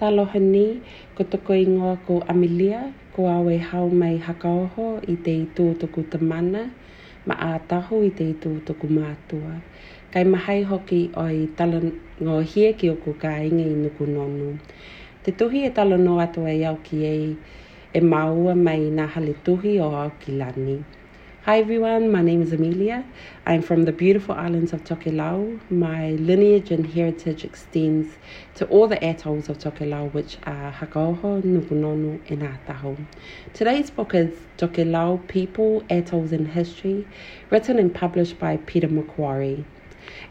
Taloha ni, ko toko ingoa ko Amelia, ko awe hau mai hakaoho i te i tū te mana, ma ātahu i te i tū mātua. Kai mahai hoki o i tala ngō hie ki o ku ka inga i nuku nonu. Te tuhi e talo no atu e au ki e, e maua mai nā hale tuhi o au ki lani. Hi everyone, my name is Amelia. I'm from the beautiful islands of Tokelau. My lineage and heritage extends to all the atolls of Tokelau, which are Hakaoho, Nukunonu, and Ataho. Today's book is Tokelau People, Atolls and History, written and published by Peter McQuarrie.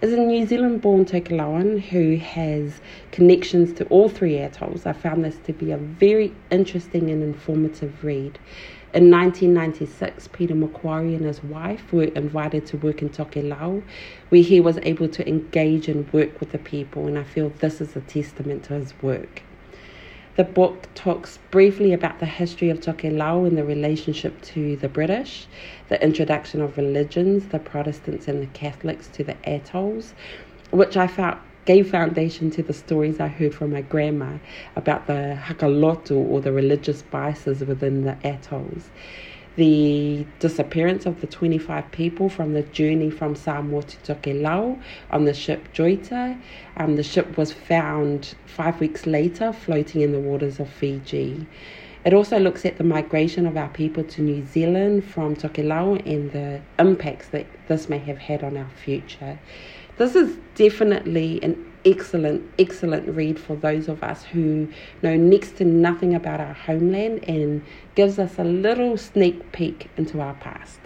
As a New Zealand born Tokelauan who has connections to all three atolls, I found this to be a very interesting and informative read. In 1996, Peter McQuarrie and his wife were invited to work in Tokelau, where he was able to engage and work with the people, and I feel this is a testament to his work. The book talks briefly about the history of Tokelau and the relationship to the British, the introduction of religions, the Protestants and the Catholics to the atolls, which I felt gave foundation to the stories I heard from my grandma about the hakalotu or the religious biases within the atolls. The disappearance of the 25 people from the journey from Samoa to Tokelau on the ship Joyita. Um, the ship was found five weeks later floating in the waters of Fiji. It also looks at the migration of our people to New Zealand from Tokelau and the impacts that this may have had on our future. This is definitely an excellent, excellent read for those of us who know next to nothing about our homeland and gives us a little sneak peek into our past.